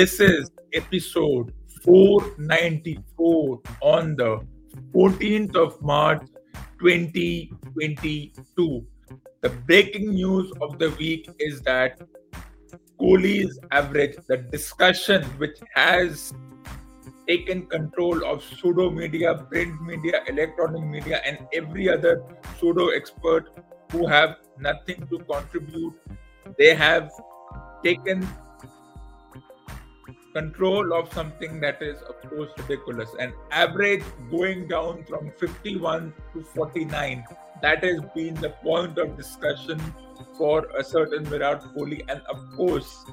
This is episode 494 on the 14th of March 2022. The breaking news of the week is that Kohli's average, the discussion which has taken control of pseudo media, print media, electronic media, and every other pseudo expert who have nothing to contribute. They have taken control of something that is, of course, ridiculous. An average going down from 51 to 49. That has been the point of discussion for a certain Virat Kohli. And of course,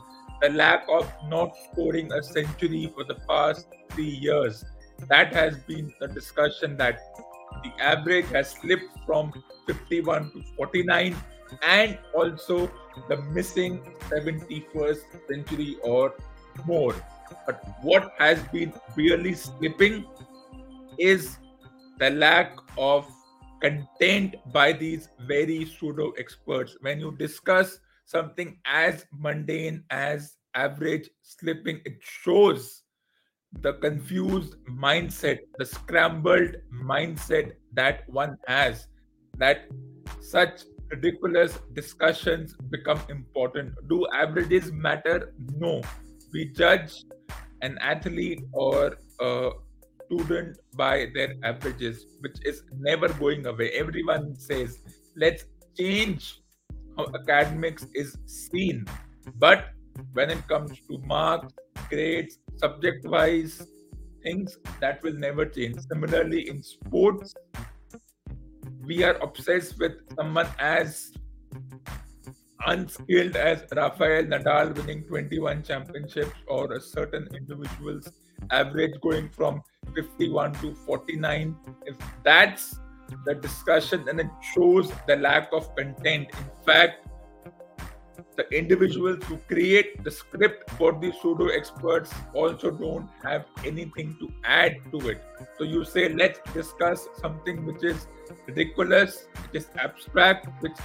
the lack of not scoring a century for the past three years. That has been the discussion that the average has slipped from 51 to 49 and also the missing 71st century or more. But what has been really slipping is the lack of content by these very pseudo experts. When you discuss something as mundane as average slipping, it shows the confused mindset, the scrambled mindset that one has, that such ridiculous discussions become important. Do averages matter? No we judge an athlete or a student by their averages, which is never going away. Everyone says, let's change how academics is seen. But when it comes to marks, grades, subject wise things, that will never change. Similarly, in sports, we are obsessed with someone as unskilled as Rafael Nadal winning 21 championships or a certain individual's average going from 51 to 49, if that's the discussion, then it shows the lack of content. In fact, the individuals who create the script for the pseudo experts also don't have anything to add to it. So you say, let's discuss something which is ridiculous, which is abstract, which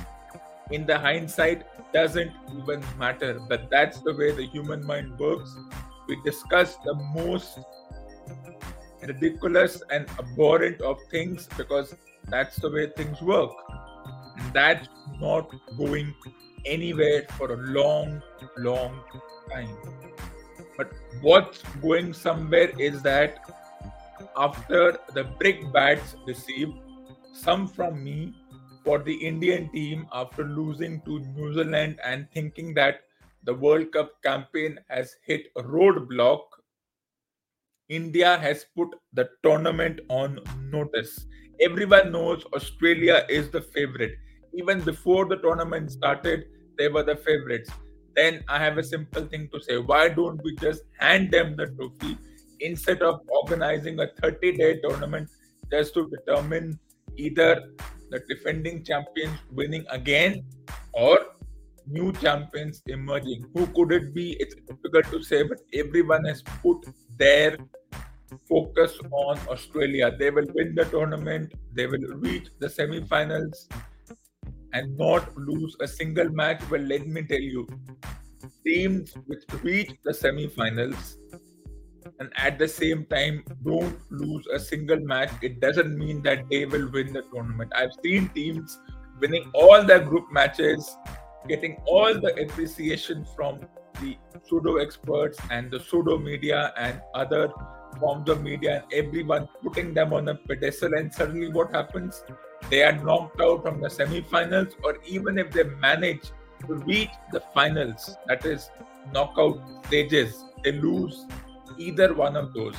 in the hindsight doesn't even matter. But that's the way the human mind works. We discuss the most ridiculous and abhorrent of things because that's the way things work. And that's not going anywhere for a long long time. But what's going somewhere is that after the brick bats received some from me for the Indian team after losing to New Zealand and thinking that the World Cup campaign has hit a roadblock, India has put the tournament on notice. Everyone knows Australia is the favorite. Even before the tournament started, they were the favorites. Then I have a simple thing to say why don't we just hand them the trophy instead of organizing a 30 day tournament just to determine either the defending champions winning again or new champions emerging. Who could it be? It's difficult to say, but everyone has put their focus on Australia. They will win the tournament, they will reach the semi finals and not lose a single match. Well, let me tell you, teams which reach the semi finals and at the same time don't lose a single match, it doesn't mean that they will win the tournament. I've seen teams winning all their group matches, getting all the appreciation from the pseudo experts and the pseudo media and other forms of media and everyone putting them on a pedestal. And suddenly what happens? They are knocked out from the semi-finals or even if they manage to reach the finals that is knockout stages they lose either one of those.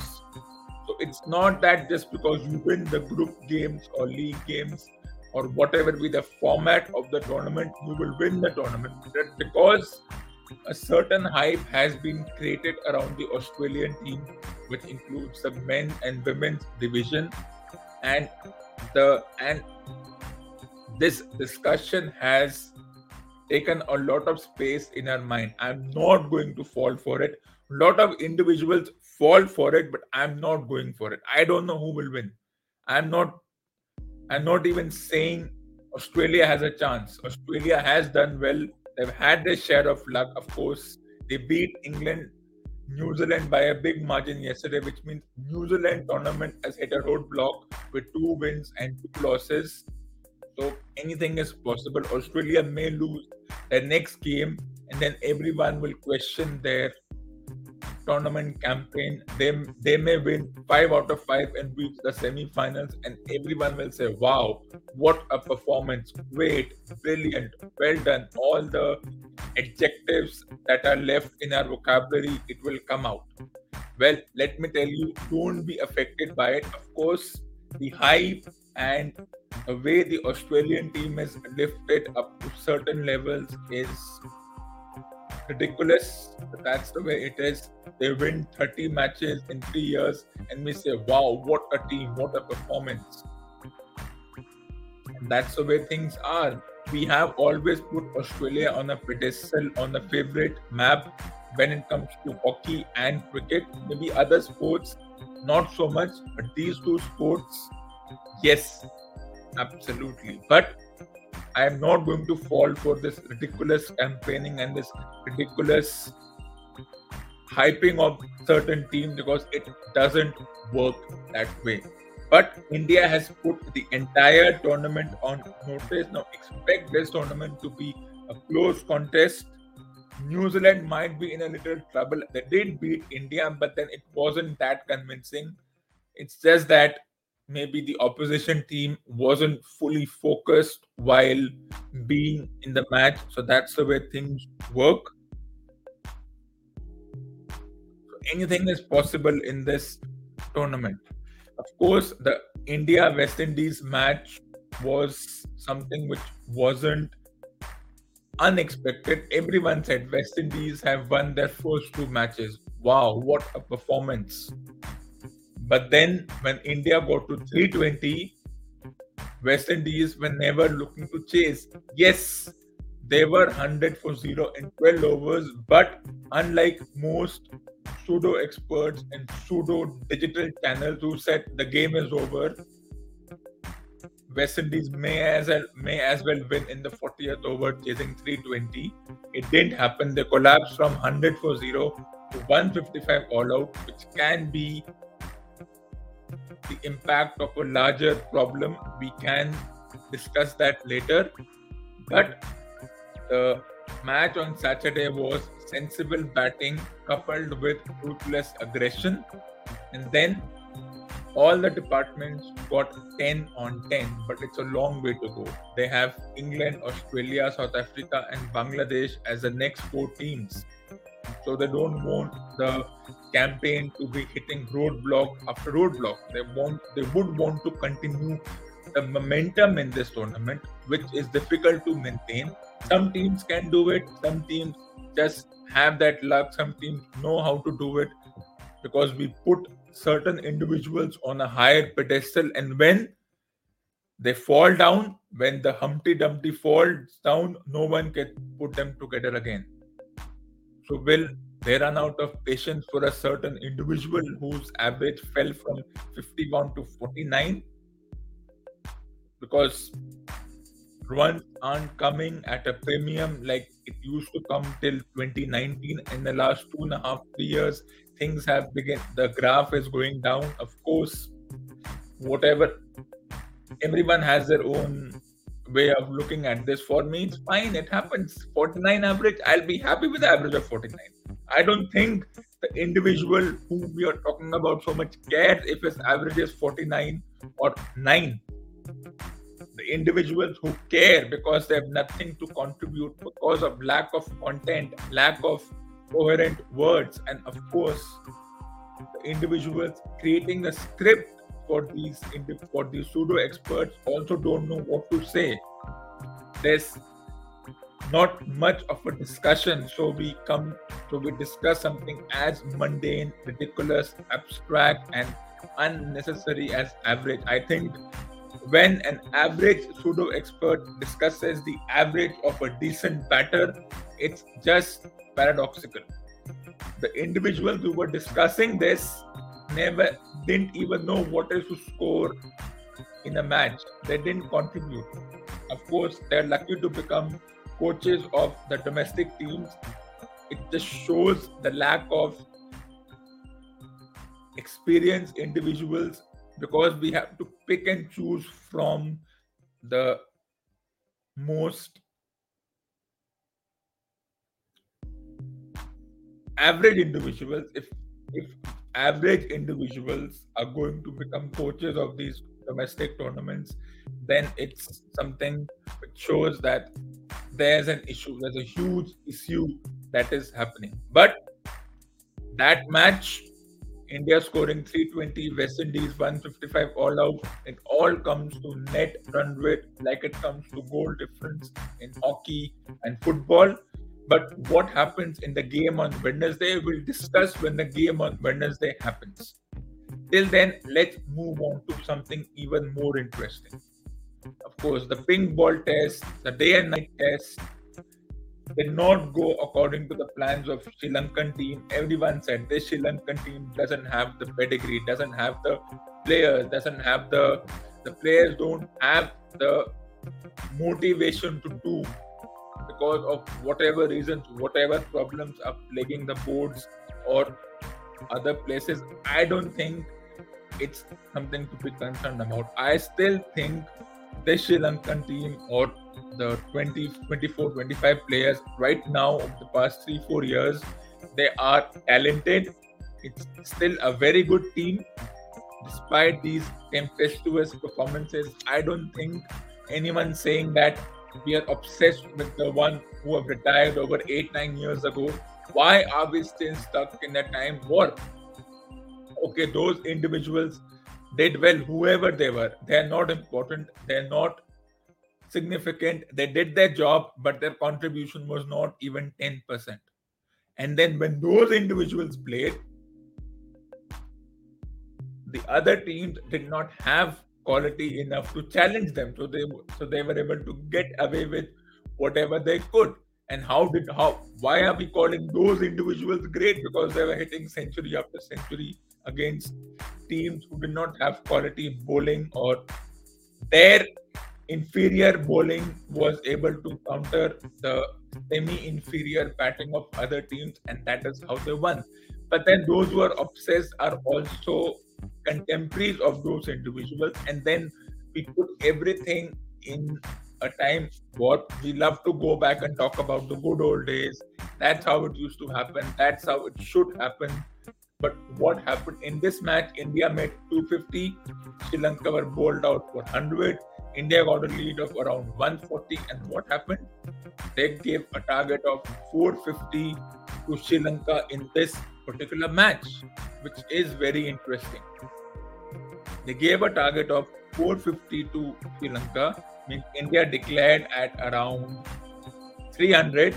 So it's not that just because you win the group games or league games or whatever be the format of the tournament, you will win the tournament. But because a certain hype has been created around the Australian team, which includes the men and women's division, and the and this discussion has taken a lot of space in our mind. I'm not going to fall for it. Lot of individuals fall for it, but I'm not going for it. I don't know who will win. I'm not I'm not even saying Australia has a chance. Australia has done well. They've had their share of luck, of course. They beat England, New Zealand by a big margin yesterday, which means New Zealand tournament has hit a roadblock with two wins and two losses. So anything is possible. Australia may lose their next game, and then everyone will question their tournament campaign. They they may win five out of five and reach the semi-finals, and everyone will say, "Wow, what a performance! Great, brilliant, well done." All the adjectives that are left in our vocabulary, it will come out. Well, let me tell you, don't be affected by it. Of course, the hype and the way the Australian team is lifted up to certain levels is ridiculous. But that's the way it is. They win 30 matches in three years, and we say, wow, what a team, what a performance. And that's the way things are. We have always put Australia on a pedestal, on a favorite map when it comes to hockey and cricket. Maybe other sports, not so much, but these two sports, yes, absolutely. But I am not going to fall for this ridiculous campaigning and this ridiculous hyping of certain teams because it doesn't work that way. But India has put the entire tournament on notice. Now expect this tournament to be a close contest. New Zealand might be in a little trouble. They did beat India, but then it wasn't that convincing. It's just that maybe the opposition team wasn't fully focused while being in the match. So that's the way things work. Anything is possible in this tournament. Of course, the India West Indies match was something which wasn't unexpected. Everyone said West Indies have won their first two matches. Wow, what a performance! But then when India got to 320, West Indies were never looking to chase. Yes, they were 100 for 0 in 12 overs, but unlike most pseudo experts and pseudo digital channels who said the game is over, West Indies may as well may as well win in the 40th over, chasing 320. It didn't happen. They collapsed from 100 for 0 to 155 all out, which can be the impact of a larger problem. We can discuss that later. But the match on Saturday was sensible batting coupled with ruthless aggression. And then all the departments got 10 on 10, but it's a long way to go. They have England, Australia, South Africa, and Bangladesh as the next four teams. So they don't want the campaign to be hitting roadblock after roadblock. They want they would want to continue the momentum in this tournament, which is difficult to maintain. Some teams can do it, some teams just have that luck, some teams know how to do it because we put certain individuals on a higher pedestal and when they fall down, when the Humpty Dumpty falls down, no one can put them together again. So will they run out of patience for a certain individual whose average fell from 51 to 49? Because runs aren't coming at a premium like it used to come till 2019. In the last two and a half, three years, things have begun. The graph is going down. Of course, whatever everyone has their own way of looking at this. For me, it's fine. It happens. 49 average. I'll be happy with the average of 49. I don't think the individual who we are talking about so much cares if his average is 49 or 9. The individuals who care because they have nothing to contribute because of lack of content, lack of coherent words, and of course, the individuals creating the script for these for these pseudo experts also don't know what to say. There's not much of a discussion. So we come, so we discuss something as mundane, ridiculous, abstract, and unnecessary as average. I think when an average pseudo expert discusses the average of a decent batter, it's just paradoxical. The individuals who were discussing this never didn't even know what is to score in a match. They didn't contribute. Of course, they're lucky to become coaches of the domestic teams. It just shows the lack of experienced individuals because we have to pick and choose from the most average individuals if if average individuals are going to become coaches of these domestic tournaments then it's something which shows that there's an issue there's a huge issue that is happening but that match India scoring 320, West Indies 155 all out. It all comes to net run rate like it comes to goal difference in hockey and football. But what happens in the game on Wednesday, we'll discuss when the game on Wednesday happens. Till then, let's move on to something even more interesting. Of course, the pink ball test, the day and night test, did not go according to the plans of Sri Lankan team. Everyone said this Sri Lankan team doesn't have the pedigree, doesn't have the players, doesn't have the the players don't have the motivation to do because of whatever reasons, whatever problems are plaguing the boards or other places. I don't think it's something to be concerned about. I still think the Sri Lankan team or the 20, 24, 25 players right now of the past three, four years, they are talented. It's still a very good team. Despite these tempestuous performances, I don't think anyone saying that we are obsessed with the one who have retired over eight, nine years ago. Why are we still stuck in that time warp? Okay, those individuals did well, whoever they were. They're not important. They're not significant. They did their job, but their contribution was not even 10%. And then when those individuals played, the other teams did not have quality enough to challenge them. So they so they were able to get away with whatever they could. And how did how why are we calling those individuals great? Because they were hitting century after century against teams who did not have quality bowling or their inferior bowling was able to counter the semi-inferior batting of other teams and that is how they won but then those who are obsessed are also contemporaries of those individuals and then we put everything in a time what we love to go back and talk about the good old days. That's how it used to happen. That's how it should happen. But what happened in this match india made 250 sri lanka were bowled out for 100 india got a lead of around 140 and what happened? They gave a target of 450 to sri lanka in this particular match which is very interesting. They gave a target of 450 to Sri Lanka. Means India declared at around 300,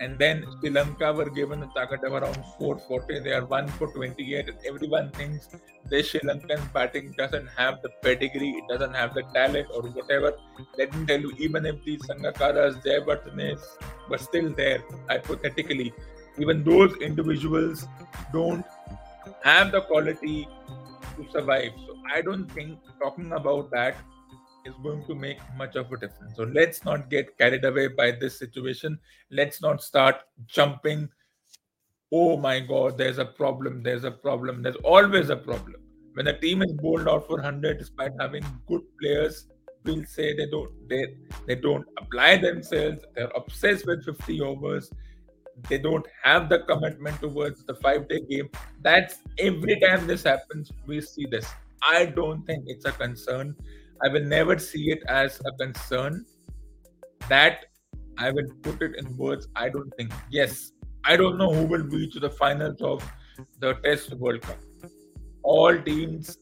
and then Sri Lanka were given a target of around 440. They are one for 28, and everyone thinks this Sri Lankan batting doesn't have the pedigree, it doesn't have the talent, or whatever. Let me tell you, even if these Sangakkaras, Jayawardenes were still there, hypothetically, even those individuals don't have the quality to survive. So I don't think talking about that is going to make much of a difference. So let's not get carried away by this situation. Let's not start jumping. Oh my God, there's a problem. There's a problem. There's always a problem. When a team is bowled out for 100 despite having good players, we'll say they don't they they don't apply themselves. They're obsessed with 50 overs they don't have the commitment towards the five day game. That's every time this happens, we see this. I don't think it's a concern. I will never see it as a concern. That I will put it in words. I don't think. Yes, I don't know who will reach the finals of the Test World Cup. All teams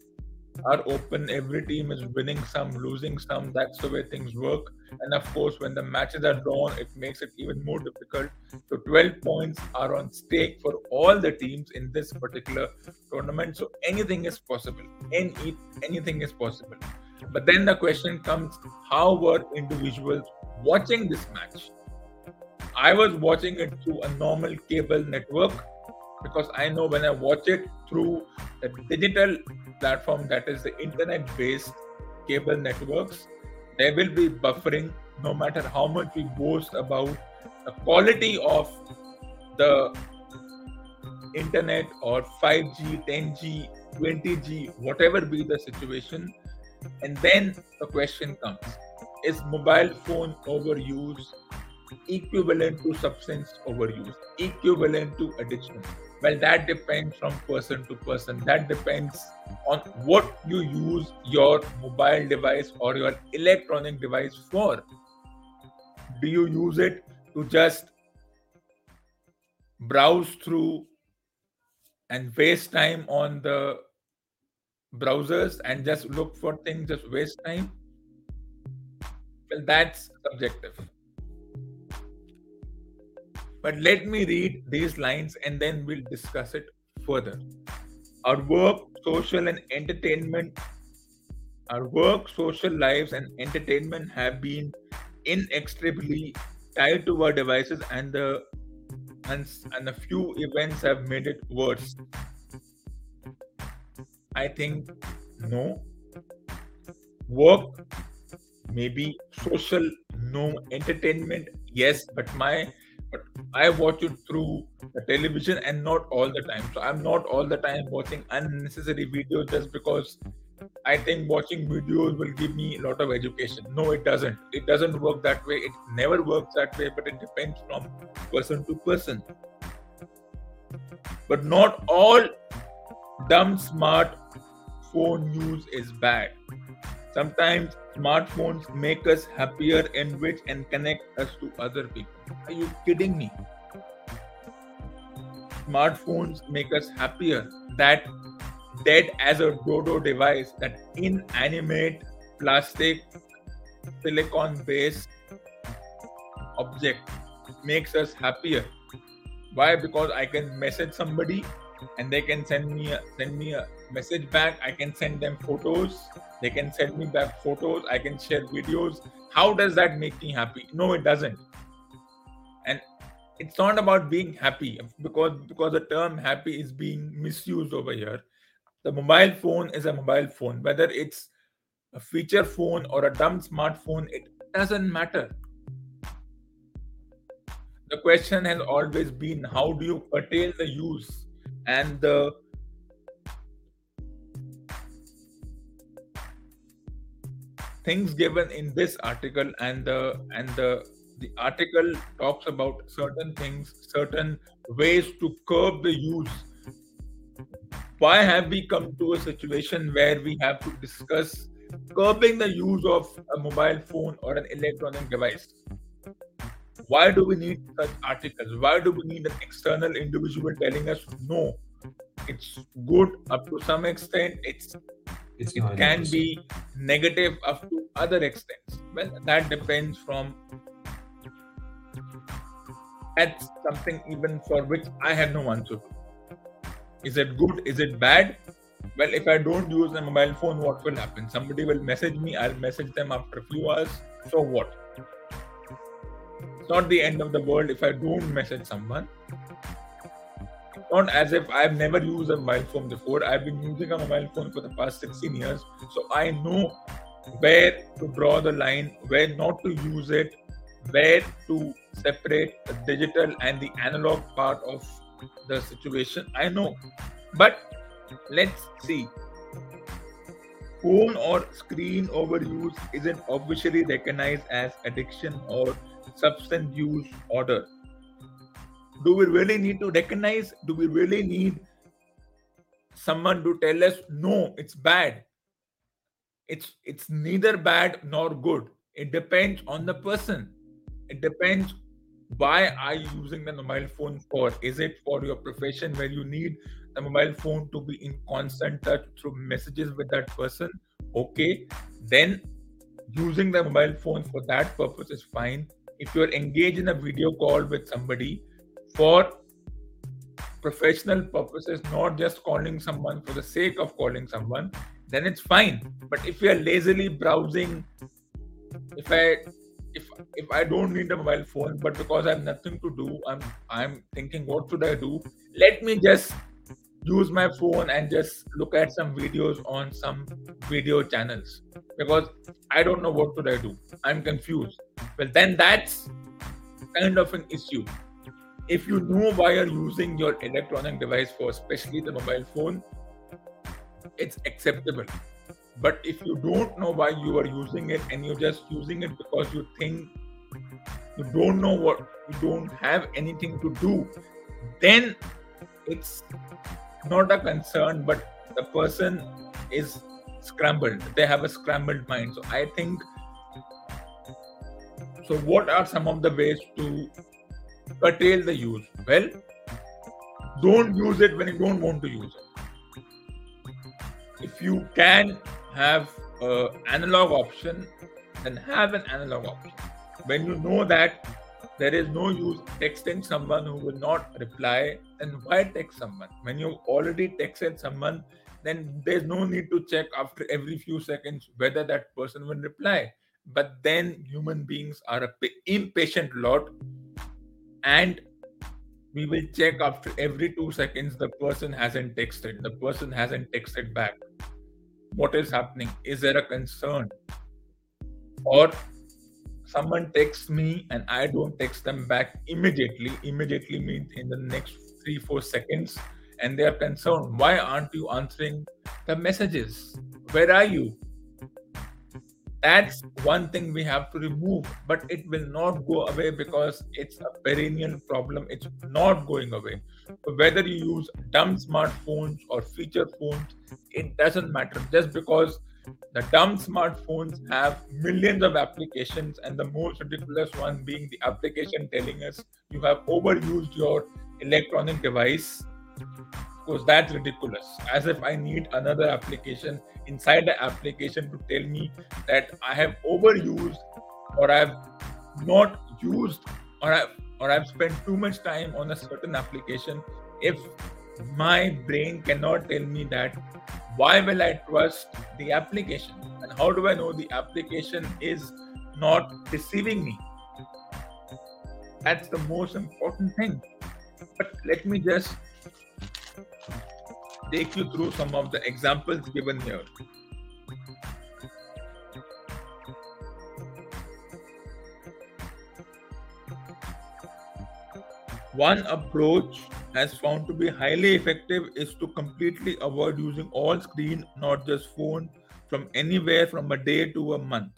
are open. Every team is winning some, losing some. That's the way things work. And of course, when the matches are drawn, it makes it even more difficult. So 12 points are on stake for all the teams in this particular tournament. So anything is possible. Any anything is possible. But then the question comes: How were individuals watching this match? I was watching it through a normal cable network because I know when I watch it through the digital platform that is the internet based cable networks, there will be buffering no matter how much we boast about the quality of the internet or 5G, 10G, 20G, whatever be the situation. And then the question comes is mobile phone overuse equivalent to substance overuse, equivalent to addiction? Well, that depends from person to person. That depends on what you use your mobile device or your electronic device for. Do you use it to just browse through and waste time on the browsers and just look for things, just waste time? Well, that's subjective. But let me read these lines and then we'll discuss it further. Our work, social, and entertainment, our work, social lives, and entertainment have been inextricably tied to our devices, and the and, and a few events have made it worse. I think no. Work, maybe social, no. Entertainment, yes. But my but I watch it through the television and not all the time. So I'm not all the time watching unnecessary videos just because I think watching videos will give me a lot of education. No, it doesn't. It doesn't work that way. It never works that way, but it depends from person to person. But not all dumb smart phone use is bad. Sometimes smartphones make us happier, enrich, and connect us to other people. Are you kidding me? Smartphones make us happier. That dead as a dodo device, that inanimate plastic silicon based object makes us happier. Why? Because I can message somebody and they can send me a, send me a message back. I can send them photos. They can send me back photos. I can share videos. How does that make me happy? No it doesn't. And it's not about being happy. Because because the term happy is being misused over here. The mobile phone is a mobile phone. Whether it's a feature phone or a dumb smartphone it doesn't matter. The question has always been how do you curtail the use and the things given in this article and the and the the article talks about certain things certain ways to curb the use. Why have we come to a situation where we have to discuss curbing the use of a mobile phone or an electronic device? Why do we need such articles? Why do we need an external individual telling us no it's good up to some extent it's it can 100%. be negative up to other extents. Well, that depends from that's something even for which I have no answer to. Is it good? Is it bad? Well, if I don't use a mobile phone, what will happen? Somebody will message me, I'll message them after a few hours. So what? It's not the end of the world if I don't message someone. Not as if I've never used a mobile phone before. I've been using a mobile phone for the past 16 years. So I know where to draw the line, where not to use it, where to separate the digital and the analog part of the situation. I know. But let's see. Phone or screen overuse isn't officially recognized as addiction or substance use order. Do we really need to recognize? Do we really need someone to tell us no, it's bad? It's it's neither bad nor good. It depends on the person. It depends why are you using the mobile phone for? Is it for your profession where you need the mobile phone to be in constant touch through messages with that person, okay, then using the mobile phone for that purpose is fine. If you're engaged in a video call with somebody for professional purposes, not just calling someone for the sake of calling someone, then it's fine. But if you're lazily browsing, if I if if I don't need a mobile phone, but because I have nothing to do, I'm I'm thinking what should I do? Let me just use my phone and just look at some videos on some video channels because I don't know what should I do. I'm confused. Well, then that's kind of an issue. If you know why you're using your electronic device for, especially the mobile phone, it's acceptable. But if you don't know why you are using it and you're just using it because you think you don't know what you don't have anything to do, then it's not a concern, but the person is scrambled. They have a scrambled mind. So I think so what are some of the ways to curtail the use? Well, don't use it when you don't want to use it. If you can have an analog option, then have an analog option. When you know that there is no use texting someone who will not reply, then why text someone? When you've already texted someone, then there's no need to check after every few seconds whether that person will reply. But then human beings are a impatient lot, and we will check after every two seconds the person hasn't texted, the person hasn't texted back. What is happening? Is there a concern? Or someone texts me and i don't text them back immediately immediately means in the next 3 4 seconds and they are concerned. Why aren't you answering the messages? Where are you that's one thing we have to remove but it will not go away because it's a perennial problem. It's not going away. Whether you use dumb smartphones or feature phones it doesn't matter. Just because the dumb smartphones have millions of applications and the most ridiculous one being the application telling us you have overused your electronic device because that's ridiculous as if i need another application inside the application to tell me that I have overused or I've not used or I've or I've spent too much time on a certain application. If my brain cannot tell me that, why will I trust the application? And how do I know the application is not deceiving me? That's the most important thing. But let me just take you through some of the examples given here. One approach has found to be highly effective is to completely avoid using all screen, not just phone, from anywhere from a day to a month.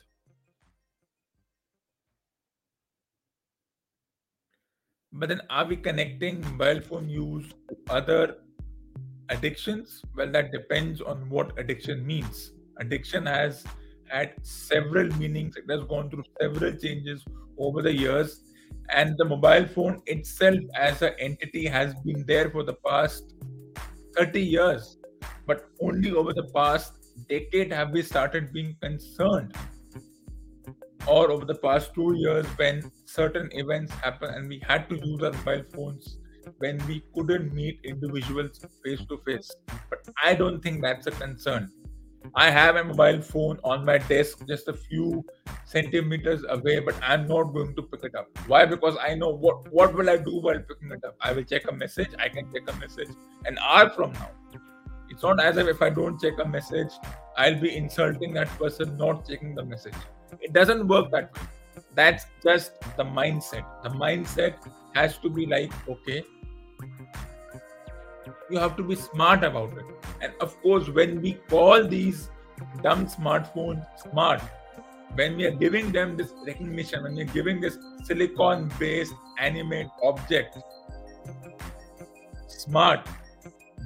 But then, are we connecting mobile phone use to other addictions? Well, that depends on what addiction means. Addiction has had several meanings, it has gone through several changes over the years. And the mobile phone itself, as an entity, has been there for the past 30 years. But only over the past decade have we started being concerned or over the past two years when certain events happen and we had to use our mobile phones when we couldn't meet individuals face to face. But I don't think that's a concern. I have a mobile phone on my desk just a few centimeters away, but I'm not going to pick it up. Why? Because I know what what will I do while picking it up? I will check a message. I can check a message an hour from now. It's not as if if I don't check a message, I'll be insulting that person not checking the message. It doesn't work that way. That's just the mindset. The mindset has to be like, okay, you have to be smart about it. And of course, when we call these dumb smartphones smart, when we are giving them this recognition, when we're giving this silicon based animate object smart,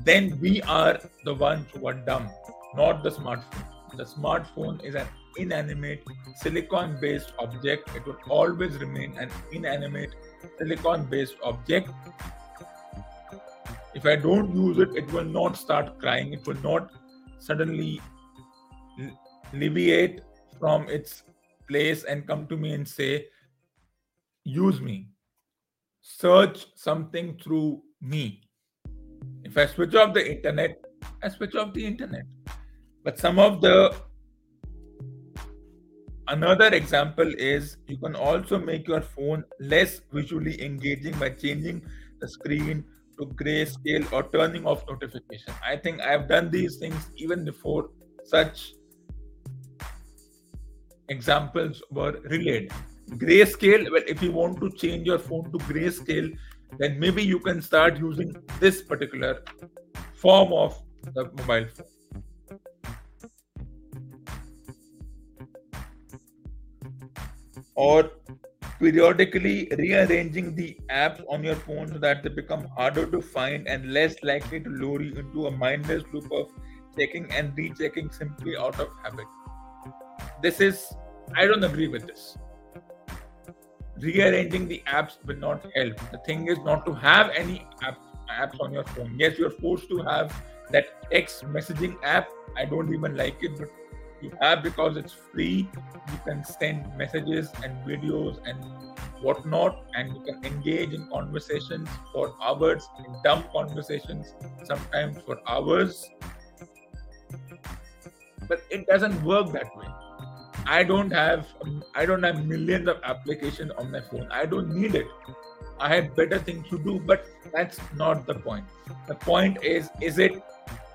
then we are the ones who are dumb, not the smartphone. The smartphone is an inanimate silicon based object. It will always remain an inanimate silicon based object If I don't use it, it will not start crying. It will not suddenly alleviate from its place and come to me and say, use me. Search something through me. If I switch off the internet, I switch off the internet. But some of the another example is you can also make your phone less visually engaging by changing the screen to grayscale or turning off notification. I think I've done these things even before such examples were relayed. Grayscale, well, if you want to change your phone to grayscale, then maybe you can start using this particular form of the mobile phone. Or periodically rearranging the apps on your phone so that they become harder to find and less likely to lure you into a mindless loop of checking and rechecking simply out of habit. This is, I don't agree with this. Rearranging the apps will not help. The thing is not to have any app, apps on your phone. Yes, you're forced to have that text messaging app. I don't even like it, but you have because it's free. You can send messages and videos and whatnot, and you can engage in conversations for hours, in dumb conversations, sometimes for hours. But it doesn't work that way. I don't have I don't have millions of applications on my phone. I don't need it. I have better things to do, but that's not the point. The point is, is it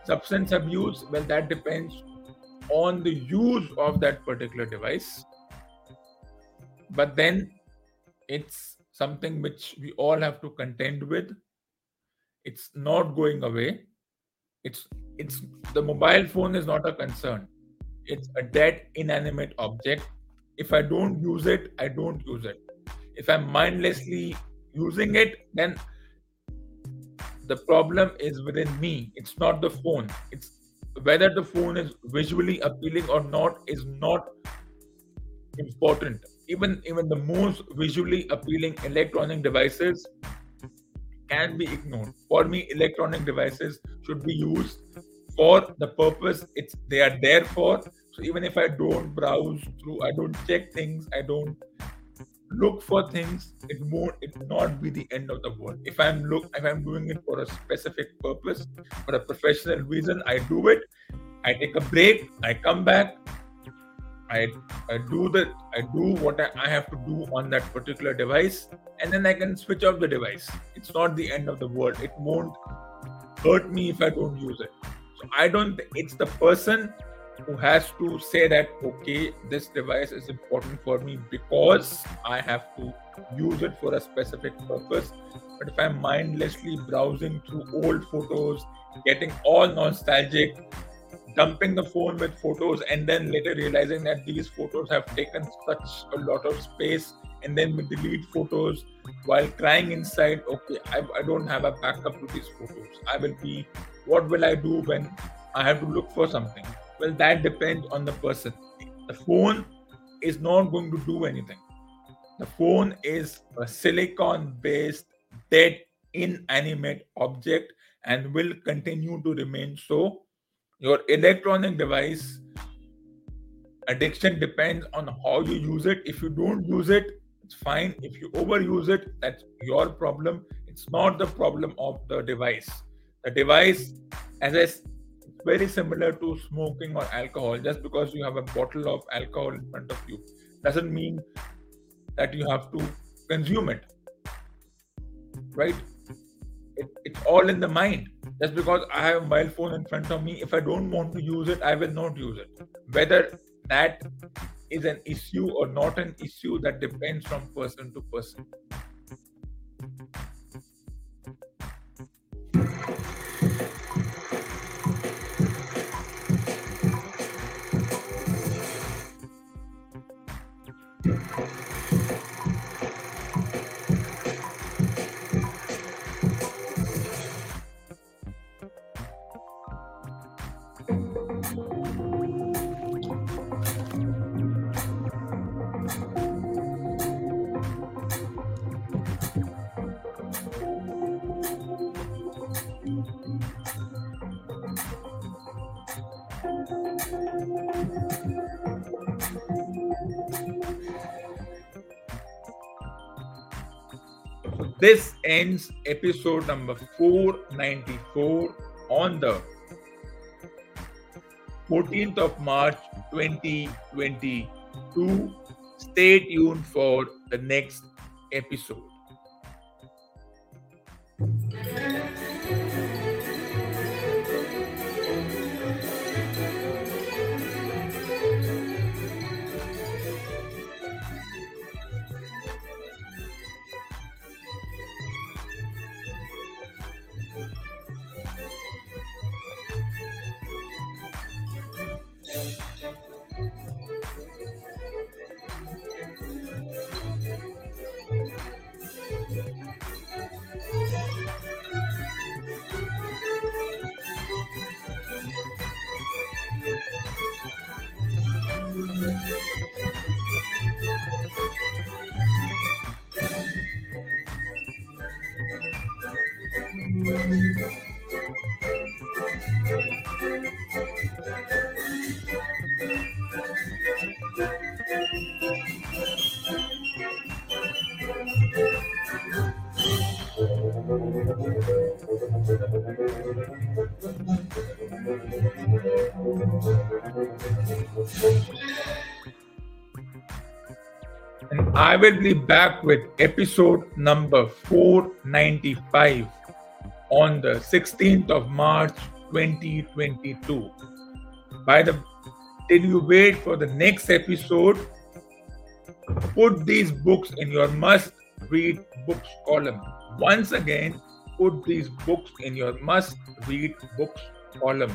substance abuse? Well, that depends on the use of that particular device. But then it's something which we all have to contend with. It's not going away. It's it's the mobile phone is not a concern. It's a dead inanimate object. If I don't use it, I don't use it. If I'm mindlessly using it, then the problem is within me. It's not the phone. It's whether the phone is visually appealing or not is not important. Even even the most visually appealing electronic devices can be ignored. For me electronic devices should be used for the purpose it's they are there for. So even if i don't browse through i don't check things i don't look for things it won't it not be the end of the world. If i'm look if i'm doing it for a specific purpose for a professional reason i do it i take a break i come back i i do the i do what I, I have to do on that particular device and then i can switch off the device. It's not the end of the world. It won't hurt me if i don't use it. So i don't it's the person who has to say that okay this device is important for me because i have to use it for a specific purpose. But if i'm mindlessly browsing through old photos getting all nostalgic dumping the phone with photos and then later realizing that these photos have taken such a lot of space and then we delete photos while crying inside okay I, I don't have a backup to these photos. I will be what will i do when i have to look for something well, that depends on the person. The phone is not going to do anything. The phone is a silicon based, dead, inanimate object and will continue to remain so. Your electronic device addiction depends on how you use it. If you don't use it, it's fine. If you overuse it, that's your problem. It's not the problem of the device. The device, as I very similar to smoking or alcohol. Just because you have a bottle of alcohol in front of you doesn't mean that you have to consume it. Right? It, it's all in the mind. Just because I have a mobile phone in front of me, if I don't want to use it, I will not use it. Whether that is an issue or not an issue, that depends from person to person. This ends episode number 494 on the 14th of March 2022. Stay tuned for the next episode. And I will be back with episode number 495 on the 16th of March 2022. By the till you wait for the next episode, put these books in your must read books column. Once again, put these books in your must read books column.